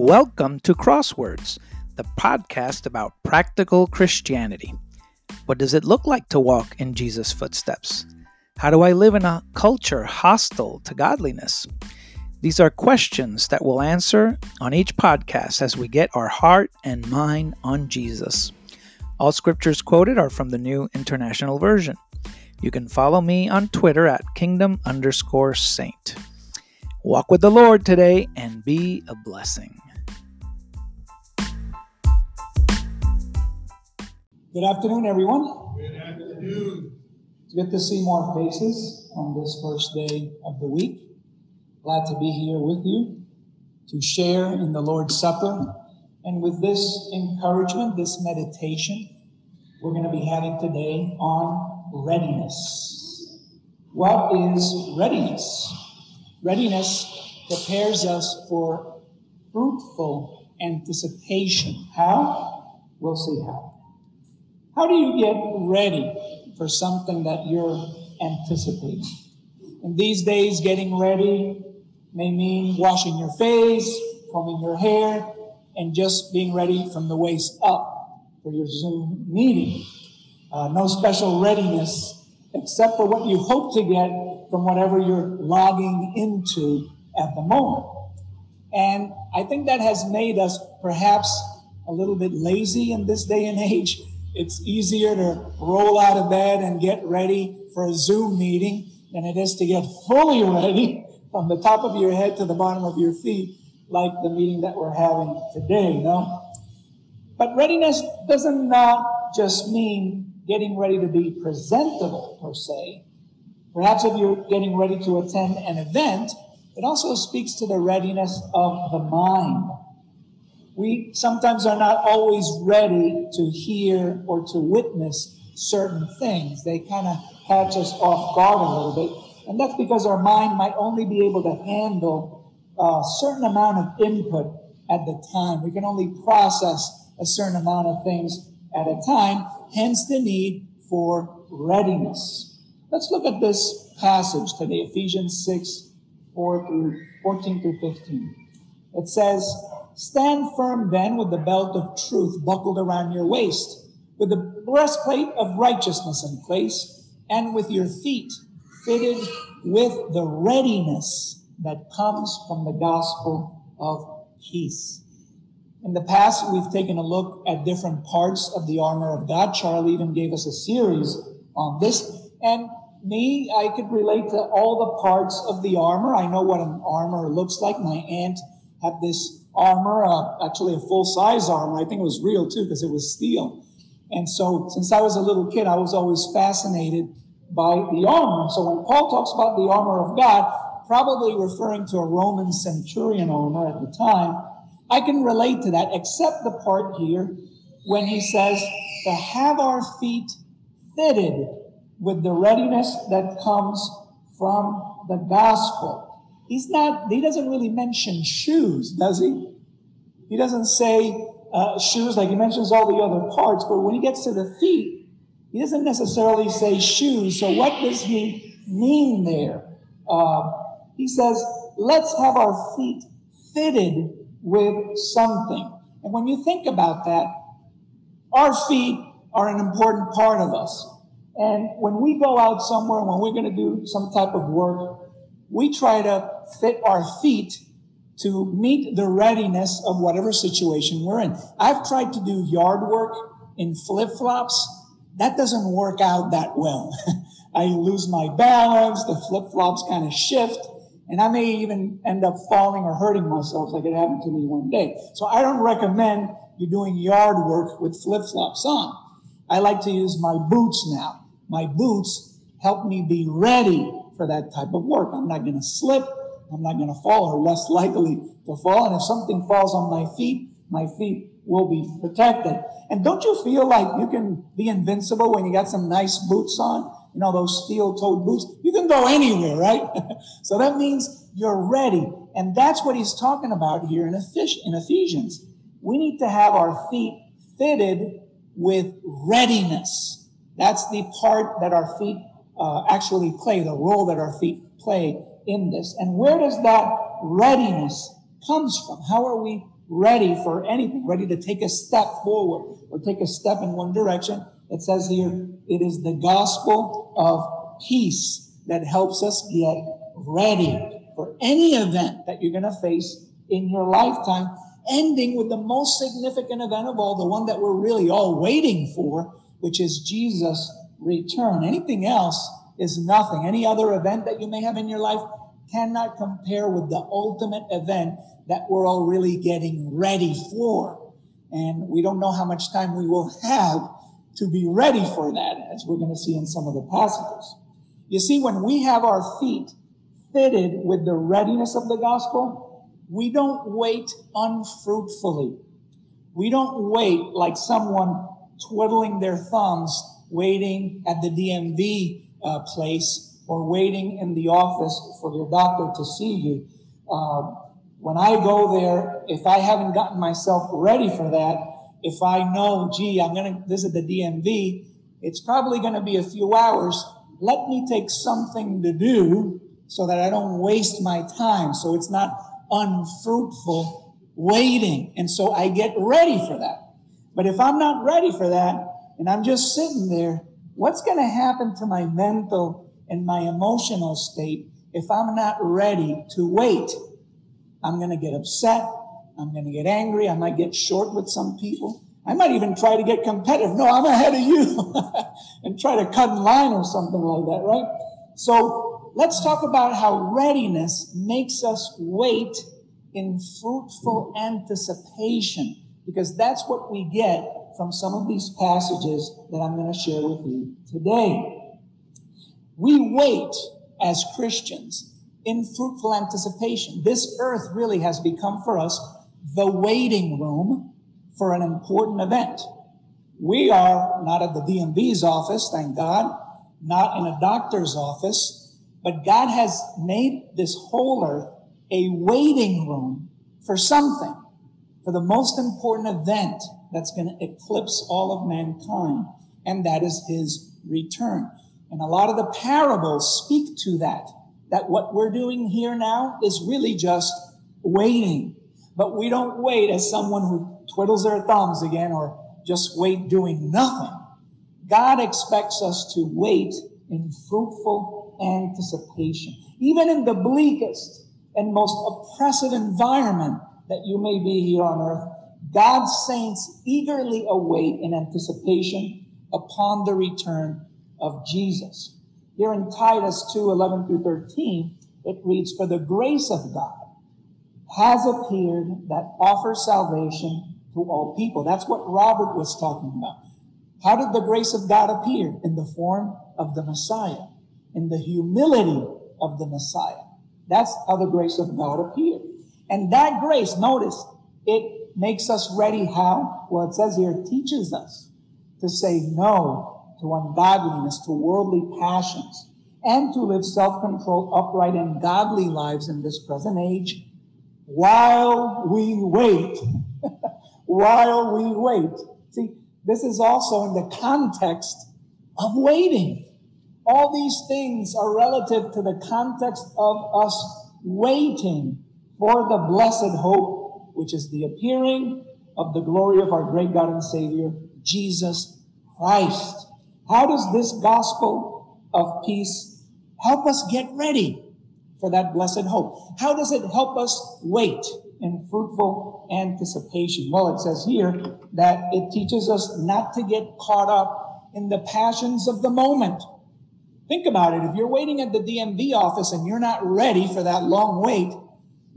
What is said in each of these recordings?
Welcome to Crosswords, the podcast about practical Christianity. What does it look like to walk in Jesus' footsteps? How do I live in a culture hostile to godliness? These are questions that we'll answer on each podcast as we get our heart and mind on Jesus. All scriptures quoted are from the New International Version. You can follow me on Twitter at kingdom underscore saint. Walk with the Lord today and be a blessing. Good afternoon, everyone. Good afternoon. It's good to see more faces on this first day of the week. Glad to be here with you to share in the Lord's Supper. And with this encouragement, this meditation, we're going to be having today on readiness. What is readiness? Readiness prepares us for fruitful anticipation. How? We'll see how. How do you get ready for something that you're anticipating? In these days, getting ready may mean washing your face, combing your hair, and just being ready from the waist up for your Zoom meeting. Uh, no special readiness except for what you hope to get from whatever you're logging into at the moment. And I think that has made us perhaps a little bit lazy in this day and age. It's easier to roll out of bed and get ready for a Zoom meeting than it is to get fully ready from the top of your head to the bottom of your feet, like the meeting that we're having today, no? But readiness doesn't uh, just mean getting ready to be presentable per se. Perhaps if you're getting ready to attend an event, it also speaks to the readiness of the mind. We sometimes are not always ready to hear or to witness certain things. They kind of catch us off guard a little bit. And that's because our mind might only be able to handle a certain amount of input at the time. We can only process a certain amount of things at a time, hence the need for readiness. Let's look at this passage today, Ephesians 6, 4 through 14 through 15. It says, Stand firm then with the belt of truth buckled around your waist, with the breastplate of righteousness in place, and with your feet fitted with the readiness that comes from the gospel of peace. In the past, we've taken a look at different parts of the armor of God. Charlie even gave us a series on this. And me, I could relate to all the parts of the armor. I know what an armor looks like. My aunt had this armor, uh, actually a full size armor. I think it was real too because it was steel. And so since I was a little kid, I was always fascinated by the armor. So when Paul talks about the armor of God, probably referring to a Roman centurion armor at the time, I can relate to that, except the part here when he says to have our feet fitted with the readiness that comes from the gospel. He's not, he doesn't really mention shoes, does he? He doesn't say uh, shoes like he mentions all the other parts, but when he gets to the feet, he doesn't necessarily say shoes. So what does he mean there? Uh, he says, let's have our feet fitted with something. And when you think about that, our feet are an important part of us. And when we go out somewhere, when we're going to do some type of work, we try to fit our feet to meet the readiness of whatever situation we're in. I've tried to do yard work in flip flops that doesn't work out that well. I lose my balance, the flip flops kind of shift, and I may even end up falling or hurting myself like it happened to me one day. So I don't recommend you doing yard work with flip flops on. I like to use my boots now. My boots help me be ready for that type of work. I'm not going to slip. I'm not going to fall or less likely to fall. And if something falls on my feet, my feet will be protected. And don't you feel like you can be invincible when you got some nice boots on? You know, those steel toed boots? You can go anywhere, right? so that means you're ready. And that's what he's talking about here in Ephesians. We need to have our feet fitted with readiness. That's the part that our feet uh, actually play, the role that our feet play in this. And where does that readiness comes from? How are we ready for anything, ready to take a step forward or take a step in one direction. It says here, it is the gospel of peace that helps us get ready for any event that you're going to face in your lifetime, ending with the most significant event of all, the one that we're really all waiting for, which is Jesus' return. Anything else is nothing. Any other event that you may have in your life cannot compare with the ultimate event that we're all really getting ready for. And we don't know how much time we will have to be ready for that, as we're going to see in some of the passages. You see, when we have our feet fitted with the readiness of the gospel, we don't wait unfruitfully. We don't wait like someone twiddling their thumbs, waiting at the DMV uh, place or waiting in the office for your doctor to see you. Uh, when I go there, if I haven't gotten myself ready for that, if I know, gee, I'm going to visit the DMV, it's probably going to be a few hours. Let me take something to do so that I don't waste my time. So it's not unfruitful waiting. And so I get ready for that. But if I'm not ready for that and I'm just sitting there, what's going to happen to my mental and my emotional state if I'm not ready to wait? I'm going to get upset. I'm going to get angry. I might get short with some people. I might even try to get competitive. No, I'm ahead of you and try to cut in line or something like that, right? So let's talk about how readiness makes us wait in fruitful anticipation because that's what we get from some of these passages that I'm going to share with you today. We wait as Christians in fruitful anticipation. This earth really has become for us the waiting room for an important event. We are not at the DMV's office, thank God, not in a doctor's office, but God has made this whole earth a waiting room for something, for the most important event that's going to eclipse all of mankind, and that is his return. And a lot of the parables speak to that that what we're doing here now is really just waiting. But we don't wait as someone who twiddles their thumbs again or just wait doing nothing. God expects us to wait in fruitful anticipation. Even in the bleakest and most oppressive environment that you may be here on earth, God's saints eagerly await in anticipation upon the return of Jesus. Here in Titus 2 11 through 13, it reads, For the grace of God has appeared that offers salvation to all people. That's what Robert was talking about. How did the grace of God appear? In the form of the Messiah, in the humility of the Messiah. That's how the grace of God appeared. And that grace, notice, it makes us ready how? Well, it says here, teaches us to say no to ungodliness, to worldly passions, and to live self-controlled, upright, and godly lives in this present age while we wait. while we wait. See, this is also in the context of waiting. All these things are relative to the context of us waiting for the blessed hope, which is the appearing of the glory of our great God and Savior, Jesus Christ. How does this gospel of peace help us get ready for that blessed hope? How does it help us wait in fruitful anticipation? Well, it says here that it teaches us not to get caught up in the passions of the moment. Think about it. If you're waiting at the DMV office and you're not ready for that long wait,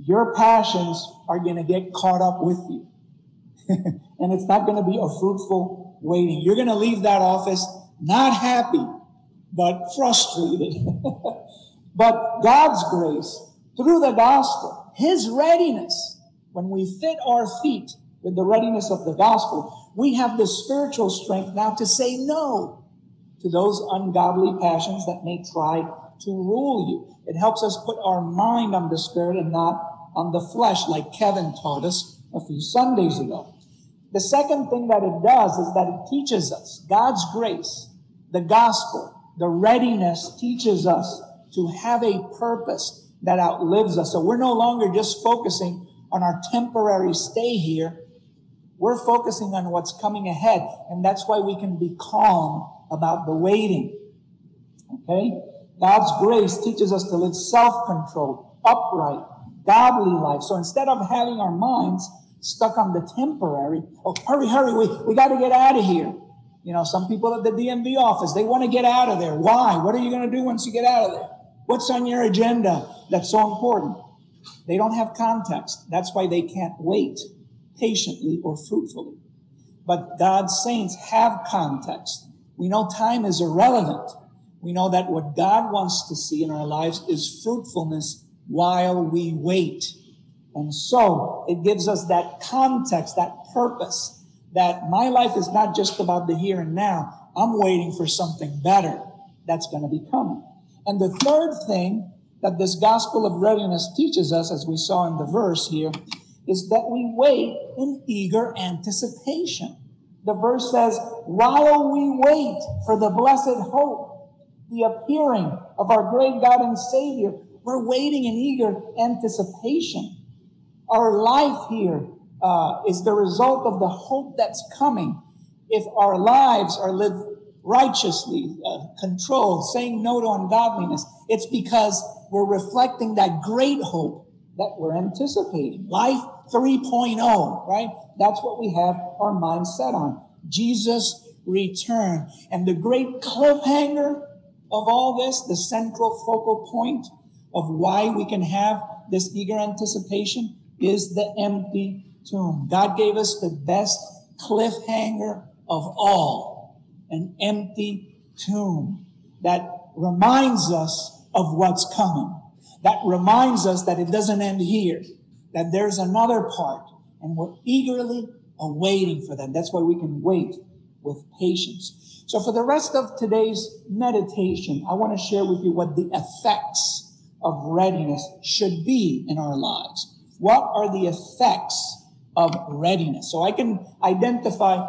your passions are going to get caught up with you. and it's not going to be a fruitful waiting. You're going to leave that office not happy, but frustrated. but God's grace through the gospel, His readiness, when we fit our feet with the readiness of the gospel, we have the spiritual strength now to say no to those ungodly passions that may try to rule you. It helps us put our mind on the spirit and not on the flesh, like Kevin taught us a few Sundays ago. The second thing that it does is that it teaches us God's grace the gospel, the readiness teaches us to have a purpose that outlives us. So we're no longer just focusing on our temporary stay here. We're focusing on what's coming ahead, and that's why we can be calm about the waiting. Okay? God's grace teaches us to live self-controlled, upright, godly life. So instead of having our minds stuck on the temporary, oh, hurry, hurry, we, we got to get out of here. You know, some people at the DMV office, they want to get out of there. Why? What are you going to do once you get out of there? What's on your agenda that's so important? They don't have context. That's why they can't wait patiently or fruitfully. But God's saints have context. We know time is irrelevant. We know that what God wants to see in our lives is fruitfulness while we wait. And so it gives us that context, that purpose, that my life is not just about the here and now. I'm waiting for something better that's going to be coming. And the third thing that this gospel of readiness teaches us, as we saw in the verse here, is that we wait in eager anticipation. The verse says, while we wait for the blessed hope, the appearing of our great God and Savior, we're waiting in eager anticipation. Our life here uh, is the result of the hope that's coming. If our lives are lived righteously, uh, controlled, saying no to ungodliness, it's because we're reflecting that great hope that we're anticipating. Life 3.0, right? That's what we have our mind set on. Jesus return. And the great cliffhanger of all this, the central focal point of why we can have this eager anticipation is the empty tomb. God gave us the best cliffhanger of all, an empty tomb that reminds us of what's coming. That reminds us that it doesn't end here, that there's another part, and we're eagerly awaiting for that. That's why we can wait with patience. So for the rest of today's meditation, I want to share with you what the effects of readiness should be in our lives. What are the effects of readiness? So I can identify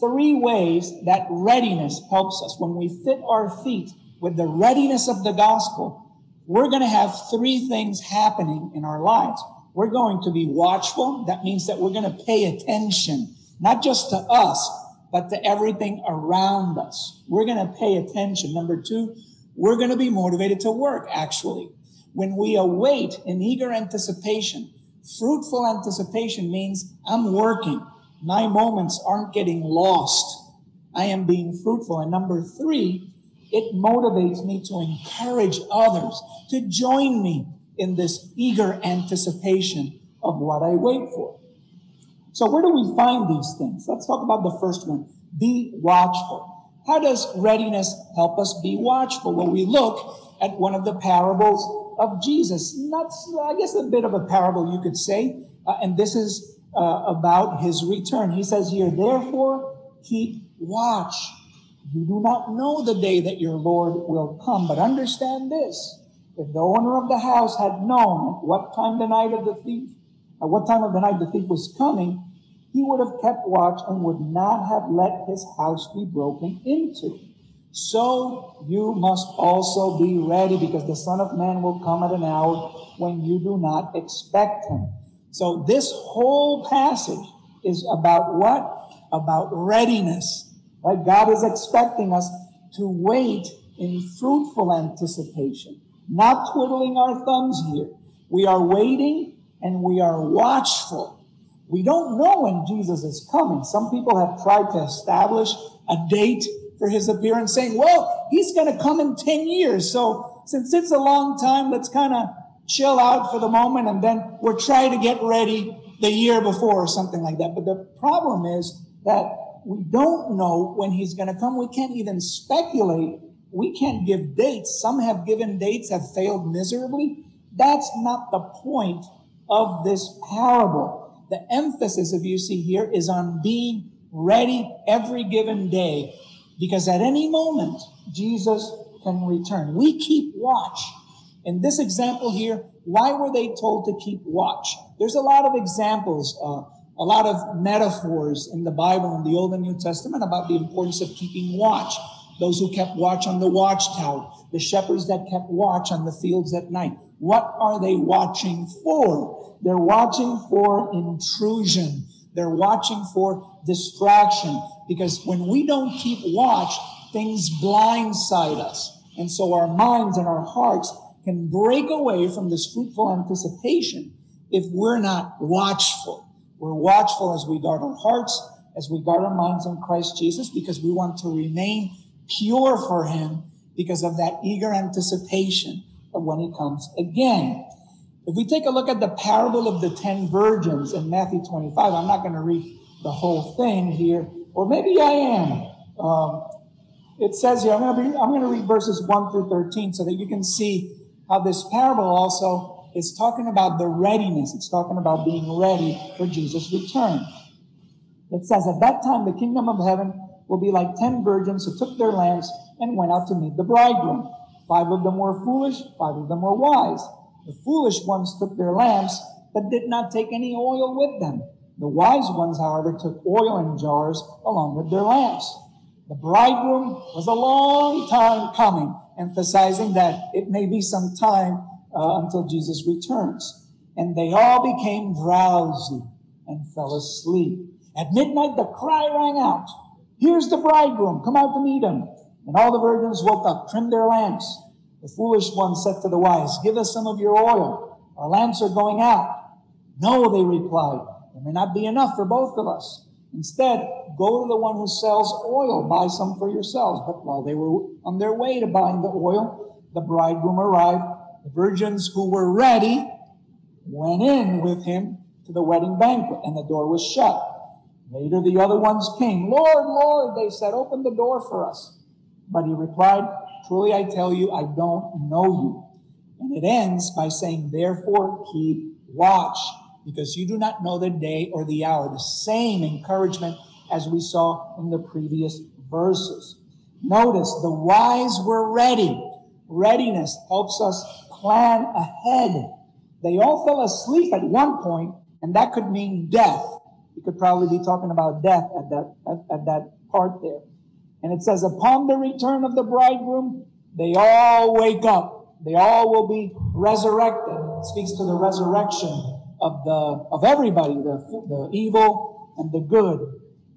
three ways that readiness helps us. When we fit our feet with the readiness of the gospel, we're going to have three things happening in our lives. We're going to be watchful. That means that we're going to pay attention, not just to us, but to everything around us. We're going to pay attention. Number two, we're going to be motivated to work, actually. When we await in eager anticipation, fruitful anticipation means I'm working. My moments aren't getting lost. I am being fruitful. And number three, it motivates me to encourage others to join me in this eager anticipation of what I wait for. So where do we find these things? Let's talk about the first one. Be watchful. How does readiness help us be watchful? Well, we look at one of the parables of Jesus. Not, I guess a bit of a parable, you could say. Uh, and this is uh, about his return. He says here, therefore, keep watch you do not know the day that your Lord will come, but understand this. If the owner of the house had known at what time the night of the thief, at what time of the night the thief was coming, he would have kept watch and would not have let his house be broken into. So you must also be ready because the Son of Man will come at an hour when you do not expect him. So this whole passage is about what? About readiness. Right? God is expecting us to wait in fruitful anticipation, not twiddling our thumbs here. We are waiting and we are watchful. We don't know when Jesus is coming. Some people have tried to establish a date for his appearance, saying, well, he's going to come in 10 years. So since it's a long time, let's kind of chill out for the moment and then we're trying to get ready the year before or something like that. But the problem is that we don't know when he's going to come. We can't even speculate. We can't give dates. Some have given dates, have failed miserably. That's not the point of this parable. The emphasis, if you see here, is on being ready every given day because at any moment, Jesus can return. We keep watch. In this example here, why were they told to keep watch? There's a lot of examples. Uh, a lot of metaphors in the Bible, in the Old and New Testament, about the importance of keeping watch. Those who kept watch on the watchtower, the shepherds that kept watch on the fields at night. What are they watching for? They're watching for intrusion. They're watching for distraction because when we don't keep watch, things blindside us. And so our minds and our hearts can break away from this fruitful anticipation if we're not watchful. We're watchful as we guard our hearts, as we guard our minds in Christ Jesus, because we want to remain pure for Him because of that eager anticipation of when He comes again. If we take a look at the parable of the ten virgins in Matthew 25, I'm not going to read the whole thing here, or maybe I am. Um, it says here, I'm going, to I'm going to read verses 1 through 13 so that you can see how this parable also is talking about the readiness. It's talking about being ready for Jesus' return. It says, At that time, the kingdom of heaven will be like ten virgins who took their lamps and went out to meet the bridegroom. Five of them were foolish, five of them were wise. The foolish ones took their lamps, but did not take any oil with them. The wise ones, however, took oil in jars along with their lamps. The bridegroom was a long time coming, emphasizing that it may be some time uh, until Jesus returns. And they all became drowsy and fell asleep. At midnight, the cry rang out, Here's the bridegroom, come out to meet him. And all the virgins woke up, trimmed their lamps. The foolish one said to the wise, Give us some of your oil. Our lamps are going out. No, they replied, There may not be enough for both of us. Instead, go to the one who sells oil, buy some for yourselves. But while they were on their way to buying the oil, the bridegroom arrived. The virgins who were ready went in with him to the wedding banquet, and the door was shut. Later, the other ones came. Lord, Lord, they said, open the door for us. But he replied, Truly I tell you, I don't know you. And it ends by saying, Therefore keep watch, because you do not know the day or the hour. The same encouragement as we saw in the previous verses. Notice the wise were ready. Readiness helps us plan ahead. They all fell asleep at one point, and that could mean death. You could probably be talking about death at that, at, at that part there. And it says, upon the return of the bridegroom, they all wake up. They all will be resurrected. It speaks to the resurrection of the of everybody, the, the evil and the good.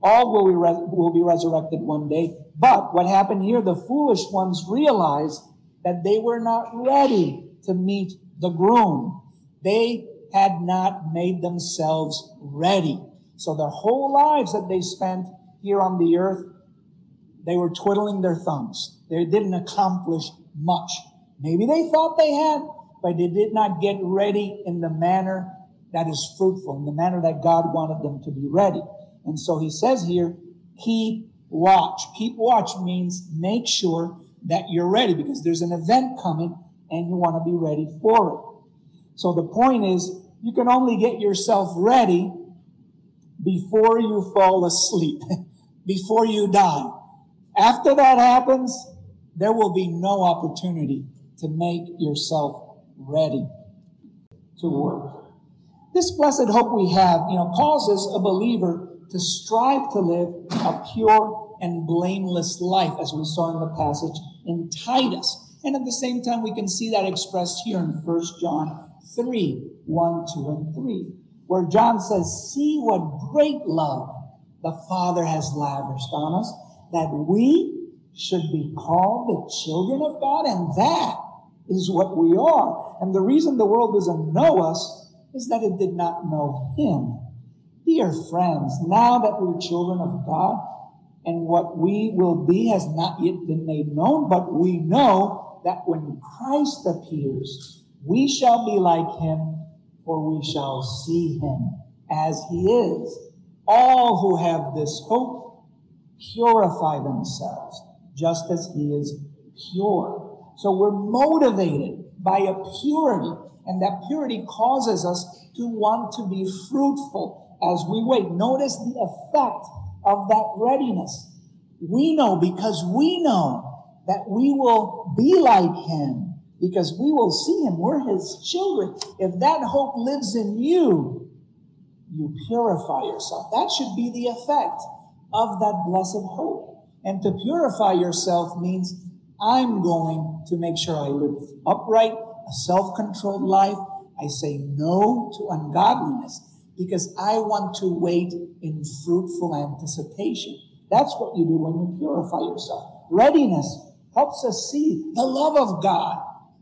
All will be, re- will be resurrected one day. But what happened here, the foolish ones realized that they were not ready to meet the groom. They had not made themselves ready. So their whole lives that they spent here on the earth they were twiddling their thumbs. They didn't accomplish much. Maybe they thought they had, but they did not get ready in the manner that is fruitful, in the manner that God wanted them to be ready. And so he says here, keep watch. Keep watch means make sure that you're ready because there's an event coming and you want to be ready for it. So the point is, you can only get yourself ready before you fall asleep, before you die. After that happens, there will be no opportunity to make yourself ready to work. This blessed hope we have, you know, causes a believer to strive to live a pure and blameless life, as we saw in the passage in Titus. And at the same time, we can see that expressed here in 1 John 3 1, 2, and 3, where John says, See what great love the Father has lavished on us that we should be called the children of God, and that is what we are. And the reason the world doesn't know us is that it did not know Him. Dear friends, now that we're children of God, and what we will be has not yet been made known, but we know that when Christ appears, we shall be like Him, for we shall see Him as He is. All who have this hope purify themselves just as he is pure. So we're motivated by a purity, and that purity causes us to want to be fruitful as we wait. Notice the effect of that readiness. We know because we know that we will be like him because we will see him. We're his children. If that hope lives in you, you purify yourself. That should be the effect of that blessed hope. And to purify yourself means I'm going to make sure I live upright. a self controlled life. I say no to ungodliness because I want to wait in fruitful anticipation. That's what you do when you purify yourself. Readiness helps us see the love of God.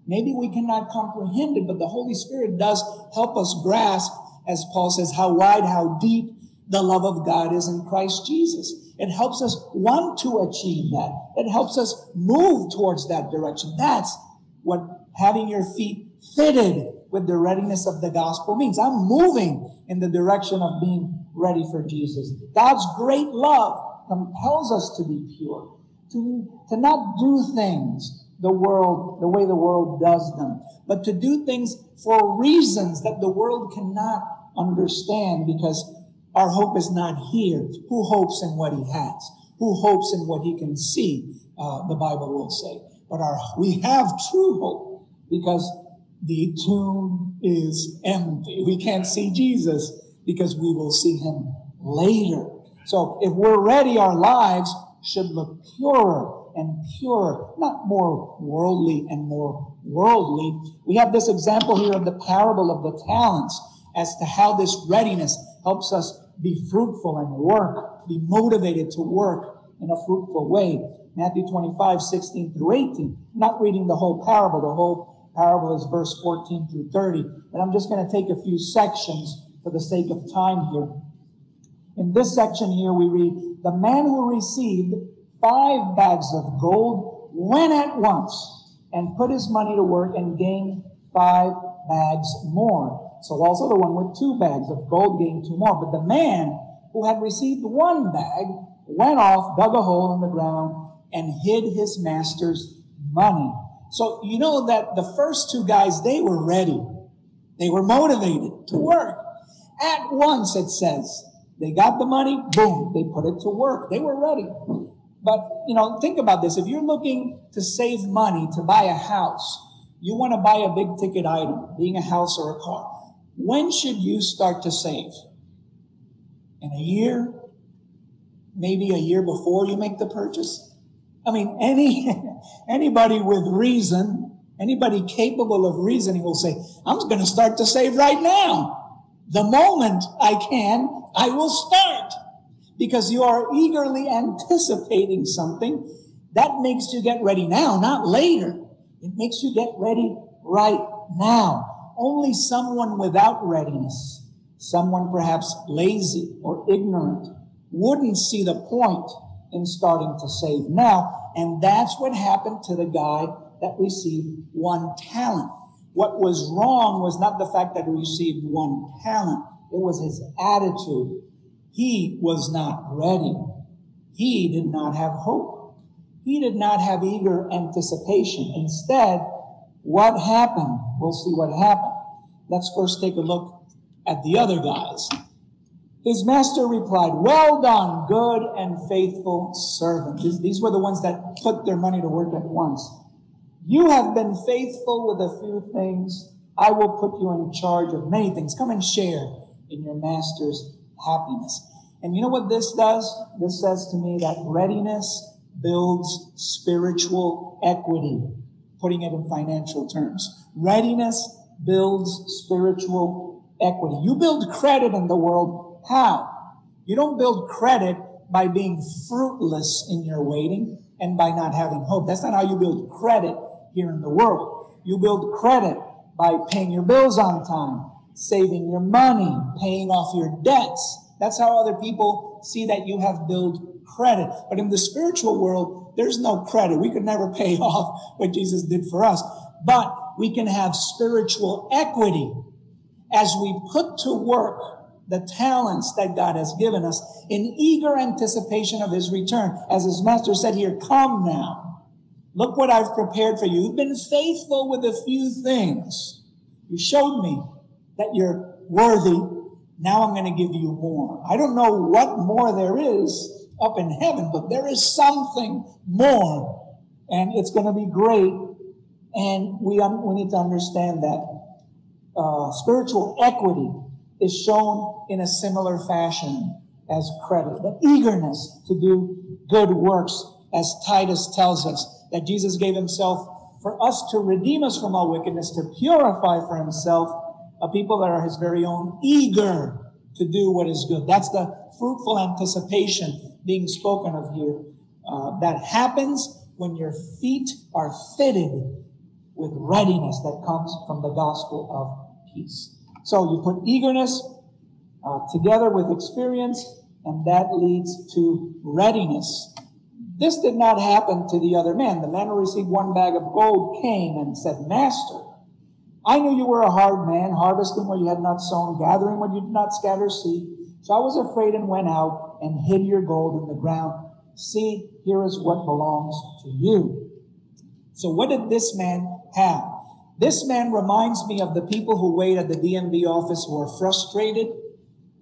Maybe we cannot comprehend it, but the Holy Spirit does help us grasp, as Paul says, how wide, how deep the love of God is in Christ Jesus. It helps us want to achieve that. It helps us move towards that direction. That's what having your feet fitted with the readiness of the gospel means. I'm moving in the direction of being ready for Jesus. God's great love compels us to be pure, to, to not do things the world, the way the world does them, but to do things for reasons that the world cannot understand because our hope is not here. Who hopes in what he has? Who hopes in what he can see? Uh, the Bible will say. But our, we have true hope because the tomb is empty. We can't see Jesus because we will see him later. So if we're ready, our lives should look purer and purer, not more worldly and more worldly. We have this example here of the parable of the talents as to how this readiness helps us be fruitful and work, be motivated to work in a fruitful way. Matthew 25, 16 through 18. I'm not reading the whole parable. The whole parable is verse 14 through 30. But I'm just going to take a few sections for the sake of time here. In this section here, we read, The man who received five bags of gold went at once and put his money to work and gained five bags more. So also the one with two bags of gold gained two more. But the man who had received one bag went off, dug a hole in the ground, and hid his master's money. So you know that the first two guys, they were ready. They were motivated to work. At once, it says, they got the money, boom, they put it to work. They were ready. But, you know, think about this. If you're looking to save money to buy a house, you want to buy a big ticket item, being a house or a car. When should you start to save? In a year? Maybe a year before you make the purchase? I mean, any, anybody with reason, anybody capable of reasoning will say, I'm going to start to save right now. The moment I can, I will start. Because you are eagerly anticipating something that makes you get ready now, not later. It makes you get ready right now only someone without readiness, someone perhaps lazy or ignorant, wouldn't see the point in starting to save now. And that's what happened to the guy that received one talent. What was wrong was not the fact that he received one talent. It was his attitude. He was not ready. He did not have hope. He did not have eager anticipation. Instead, what happened? We'll see what happened. Let's first take a look at the other guys. His master replied, Well done, good and faithful servant. These were the ones that put their money to work at once. You have been faithful with a few things. I will put you in charge of many things. Come and share in your master's happiness. And you know what this does? This says to me that readiness builds spiritual equity, putting it in financial terms. Readiness builds spiritual equity. You build credit in the world. How? You don't build credit by being fruitless in your waiting and by not having hope. That's not how you build credit here in the world. You build credit by paying your bills on time, saving your money, paying off your debts. That's how other people see that you have built credit. But in the spiritual world, there's no credit. We could never pay off what Jesus did for us. But we can have spiritual equity as we put to work the talents that God has given us in eager anticipation of his return. As his master said here, come now. Look what I've prepared for you. You've been faithful with a few things. You showed me that you're worthy. Now I'm going to give you more. I don't know what more there is up in heaven, but there is something more. And it's going to be great and we, um, we need to understand that uh, spiritual equity is shown in a similar fashion as credit. The eagerness to do good works, as Titus tells us, that Jesus gave himself for us to redeem us from all wickedness, to purify for himself a people that are his very own, eager to do what is good. That's the fruitful anticipation being spoken of here. Uh, that happens when your feet are fitted with readiness that comes from the gospel of peace. So you put eagerness uh, together with experience, and that leads to readiness. This did not happen to the other man. The man who received one bag of gold came and said, Master, I knew you were a hard man, harvesting where you had not sown, gathering where you did not scatter seed. So I was afraid and went out and hid your gold in the ground. See, here is what belongs to you. So what did this man have? This man reminds me of the people who wait at the DMV office who are frustrated,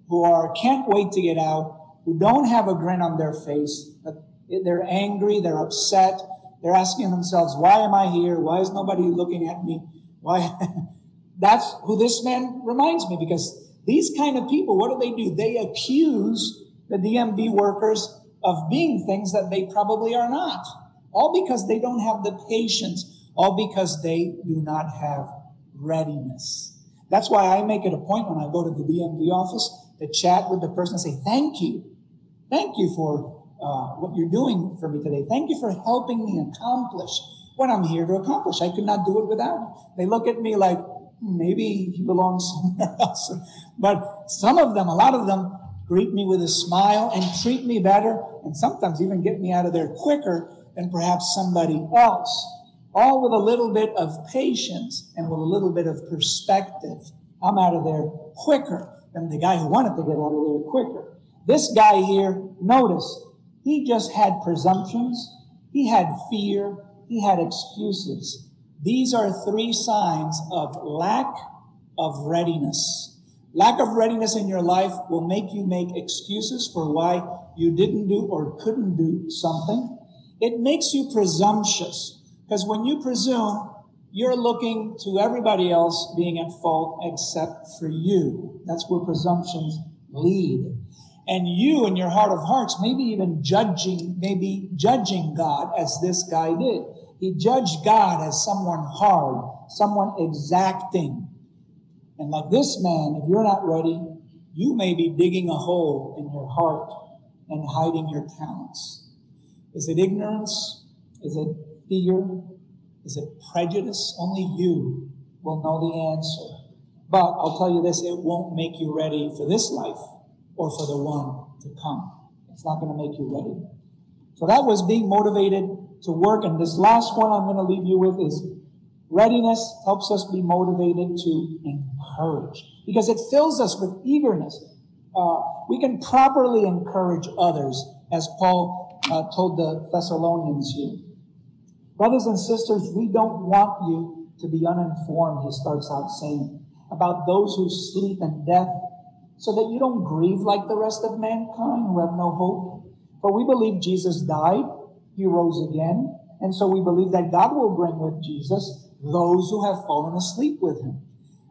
who are can't wait to get out, who don't have a grin on their face, but they're angry, they're upset, they're asking themselves, why am I here? Why is nobody looking at me? Why? That's who this man reminds me because these kind of people, what do they do? They accuse the DMV workers of being things that they probably are not. All because they don't have the patience all because they do not have readiness. That's why I make it a point when I go to the DMV office to chat with the person and say, thank you. Thank you for uh, what you're doing for me today. Thank you for helping me accomplish what I'm here to accomplish. I could not do it without you. They look at me like, hmm, maybe he belongs somewhere else. But some of them, a lot of them, greet me with a smile and treat me better and sometimes even get me out of there quicker than perhaps somebody else all with a little bit of patience and with a little bit of perspective. I'm out of there quicker than the guy who wanted to get out of there quicker. This guy here, notice, he just had presumptions, he had fear, he had excuses. These are three signs of lack of readiness. Lack of readiness in your life will make you make excuses for why you didn't do or couldn't do something. It makes you presumptuous. Because when you presume, you're looking to everybody else being at fault except for you. That's where presumptions lead. And you, in your heart of hearts, maybe even judging, maybe judging God as this guy did. He judged God as someone hard, someone exacting. And like this man, if you're not ready, you may be digging a hole in your heart and hiding your talents. Is it ignorance? Is it fear? Is it prejudice? Only you will know the answer. But I'll tell you this, it won't make you ready for this life or for the one to come. It's not going to make you ready. So that was being motivated to work. And this last one I'm going to leave you with is readiness helps us be motivated to encourage because it fills us with eagerness. Uh, we can properly encourage others, as Paul uh, told the Thessalonians here. Brothers and sisters, we don't want you to be uninformed, he starts out saying, about those who sleep in death, so that you don't grieve like the rest of mankind who have no hope. For we believe Jesus died, he rose again, and so we believe that God will bring with Jesus those who have fallen asleep with him.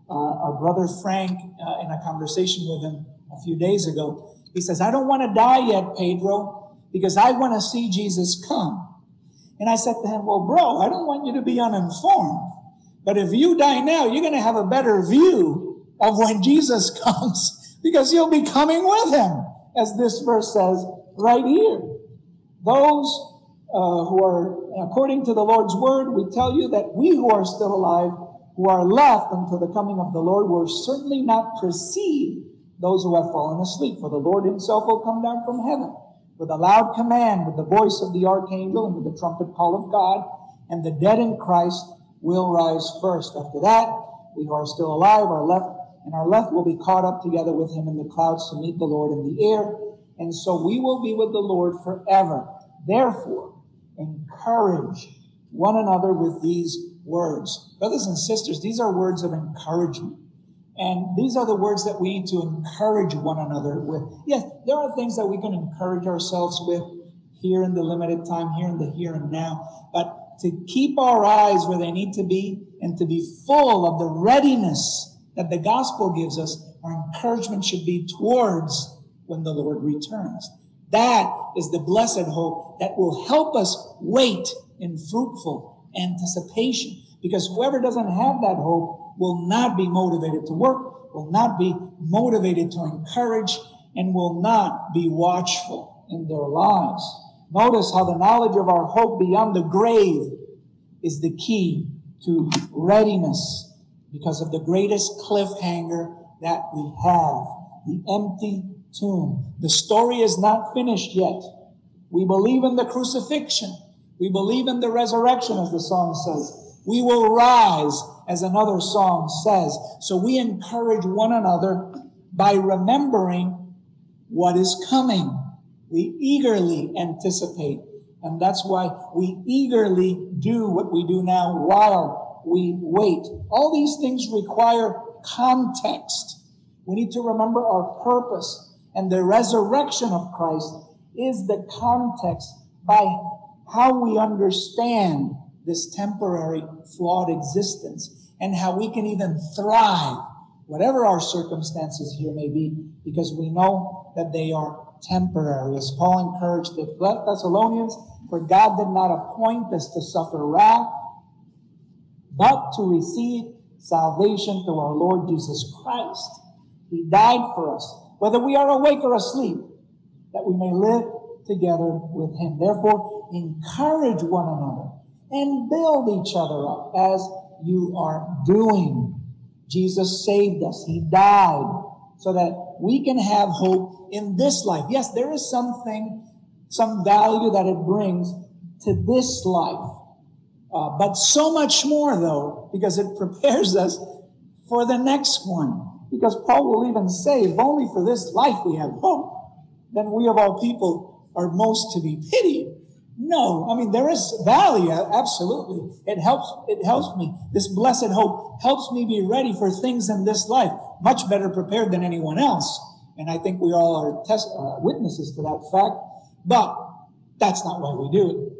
Uh, our brother Frank, uh, in a conversation with him a few days ago, he says, I don't want to die yet, Pedro, because I want to see Jesus come. And I said to him, well, bro, I don't want you to be uninformed. But if you die now, you're going to have a better view of when Jesus comes because you'll be coming with him, as this verse says right here. Those uh, who are, according to the Lord's word, we tell you that we who are still alive, who are left until the coming of the Lord, will certainly not precede those who have fallen asleep. For the Lord himself will come down from heaven with a loud command, with the voice of the archangel, and with the trumpet call of God, and the dead in Christ will rise first. After that, we who are still alive are left, and our left will be caught up together with him in the clouds to meet the Lord in the air, and so we will be with the Lord forever. Therefore, encourage one another with these words. Brothers and sisters, these are words of encouragement. And these are the words that we need to encourage one another with. Yes, there are things that we can encourage ourselves with here in the limited time, here in the here and now. But to keep our eyes where they need to be and to be full of the readiness that the gospel gives us, our encouragement should be towards when the Lord returns. That is the blessed hope that will help us wait in fruitful anticipation. Because whoever doesn't have that hope will not be motivated to work, will not be motivated to encourage, and will not be watchful in their lives. Notice how the knowledge of our hope beyond the grave is the key to readiness because of the greatest cliffhanger that we have the empty tomb. The story is not finished yet. We believe in the crucifixion. We believe in the resurrection, as the song says. We will rise, as another song says. So we encourage one another by remembering what is coming. We eagerly anticipate. And that's why we eagerly do what we do now while we wait. All these things require context. We need to remember our purpose and the resurrection of Christ is the context by how we understand this temporary flawed existence and how we can even thrive, whatever our circumstances here may be, because we know that they are temporary. As Paul encouraged the Thessalonians, for God did not appoint us to suffer wrath, but to receive salvation through our Lord Jesus Christ. He died for us, whether we are awake or asleep, that we may live together with Him. Therefore, encourage one another and build each other up as you are doing. Jesus saved us. He died so that we can have hope in this life. Yes, there is something, some value that it brings to this life. Uh, but so much more though, because it prepares us for the next one. Because Paul will even say, if only for this life we have hope, then we of all people are most to be pitied. No, I mean there is value, absolutely. It helps. It helps me. This blessed hope helps me be ready for things in this life, much better prepared than anyone else. And I think we all are test, uh, witnesses to that fact. But that's not why we do it.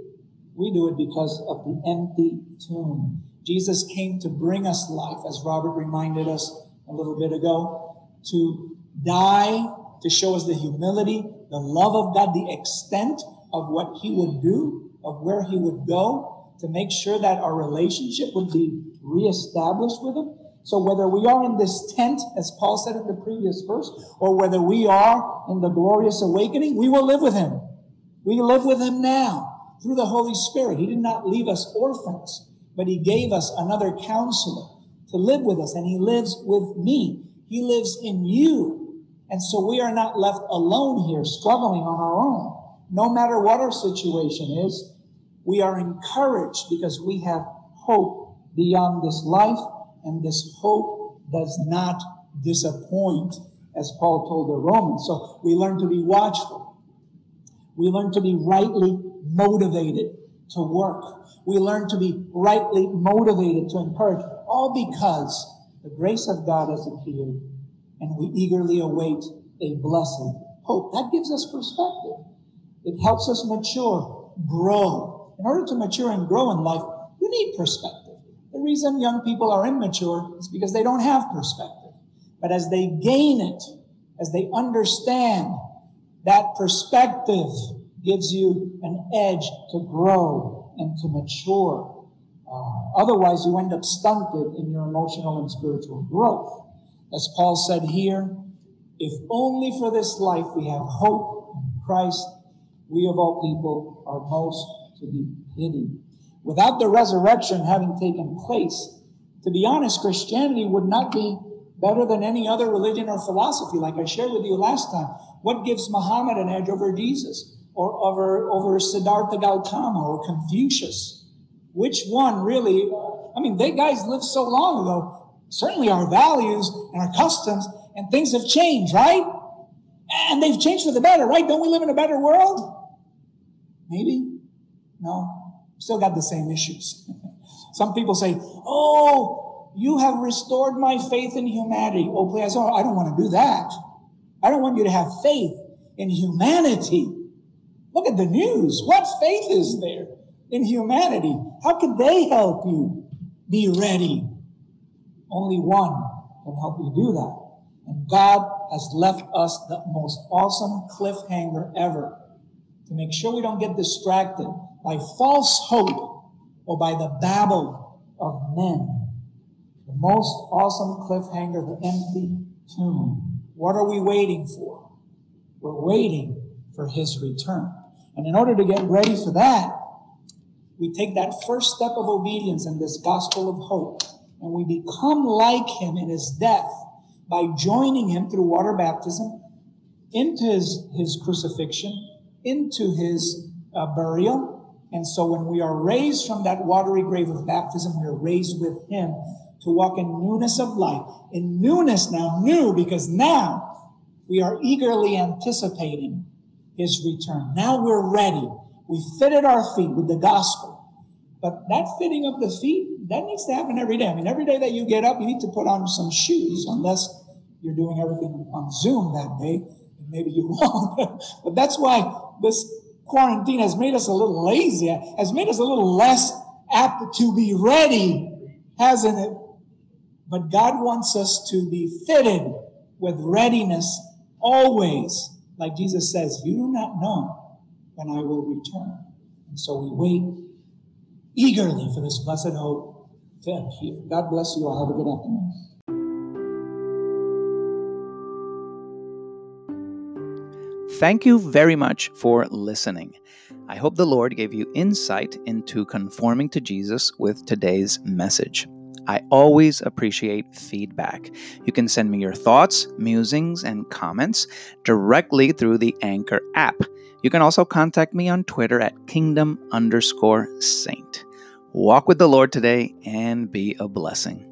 We do it because of the empty tomb. Jesus came to bring us life, as Robert reminded us a little bit ago, to die, to show us the humility, the love of God, the extent of what he would do, of where he would go, to make sure that our relationship would be reestablished with him. So whether we are in this tent, as Paul said in the previous verse, or whether we are in the glorious awakening, we will live with him. We live with him now through the Holy Spirit. He did not leave us orphans, but he gave us another counselor to live with us, and he lives with me. He lives in you. And so we are not left alone here, struggling on our own no matter what our situation is, we are encouraged because we have hope beyond this life, and this hope does not disappoint, as Paul told the Romans. So we learn to be watchful. We learn to be rightly motivated to work. We learn to be rightly motivated to encourage, all because the grace of God has appeared and we eagerly await a blessed hope. That gives us perspective. It helps us mature, grow. In order to mature and grow in life, you need perspective. The reason young people are immature is because they don't have perspective. But as they gain it, as they understand, that perspective gives you an edge to grow and to mature. Uh, otherwise, you end up stunted in your emotional and spiritual growth. As Paul said here, if only for this life we have hope in Christ, we of all people are most to be pitied. Without the resurrection having taken place, to be honest, Christianity would not be better than any other religion or philosophy, like I shared with you last time. What gives Muhammad an edge over Jesus or over, over Siddhartha Gautama or Confucius? Which one really? I mean, they guys lived so long ago. Certainly our values and our customs and things have changed, right? And they've changed for the better, right? Don't we live in a better world? Maybe? No. Still got the same issues. Some people say, Oh, you have restored my faith in humanity. Oh, please, oh, I don't want to do that. I don't want you to have faith in humanity. Look at the news. What faith is there in humanity? How can they help you be ready? Only one can help you do that. And God has left us the most awesome cliffhanger ever to make sure we don't get distracted by false hope or by the babble of men. The most awesome cliffhanger, the empty tomb. What are we waiting for? We're waiting for his return. And in order to get ready for that, we take that first step of obedience in this gospel of hope and we become like him in his death by joining him through water baptism into his, his crucifixion, into his uh, burial. And so when we are raised from that watery grave of baptism, we are raised with him to walk in newness of life. In newness now, new, because now we are eagerly anticipating his return. Now we're ready. We fitted our feet with the gospel. But that fitting of the feet, that needs to happen every day. I mean, every day that you get up, you need to put on some shoes, unless you're doing everything on Zoom that day. And maybe you won't. but that's why this quarantine has made us a little lazy, has made us a little less apt to be ready, hasn't it? But God wants us to be fitted with readiness always. Like Jesus says, you do not know when I will return. And so we wait eagerly for this blessed hope to appear. God bless you all. Have a good afternoon. Thank you very much for listening. I hope the Lord gave you insight into conforming to Jesus with today's message. I always appreciate feedback. You can send me your thoughts, musings, and comments directly through the Anchor app. You can also contact me on Twitter at kingdom underscore saint. Walk with the Lord today and be a blessing.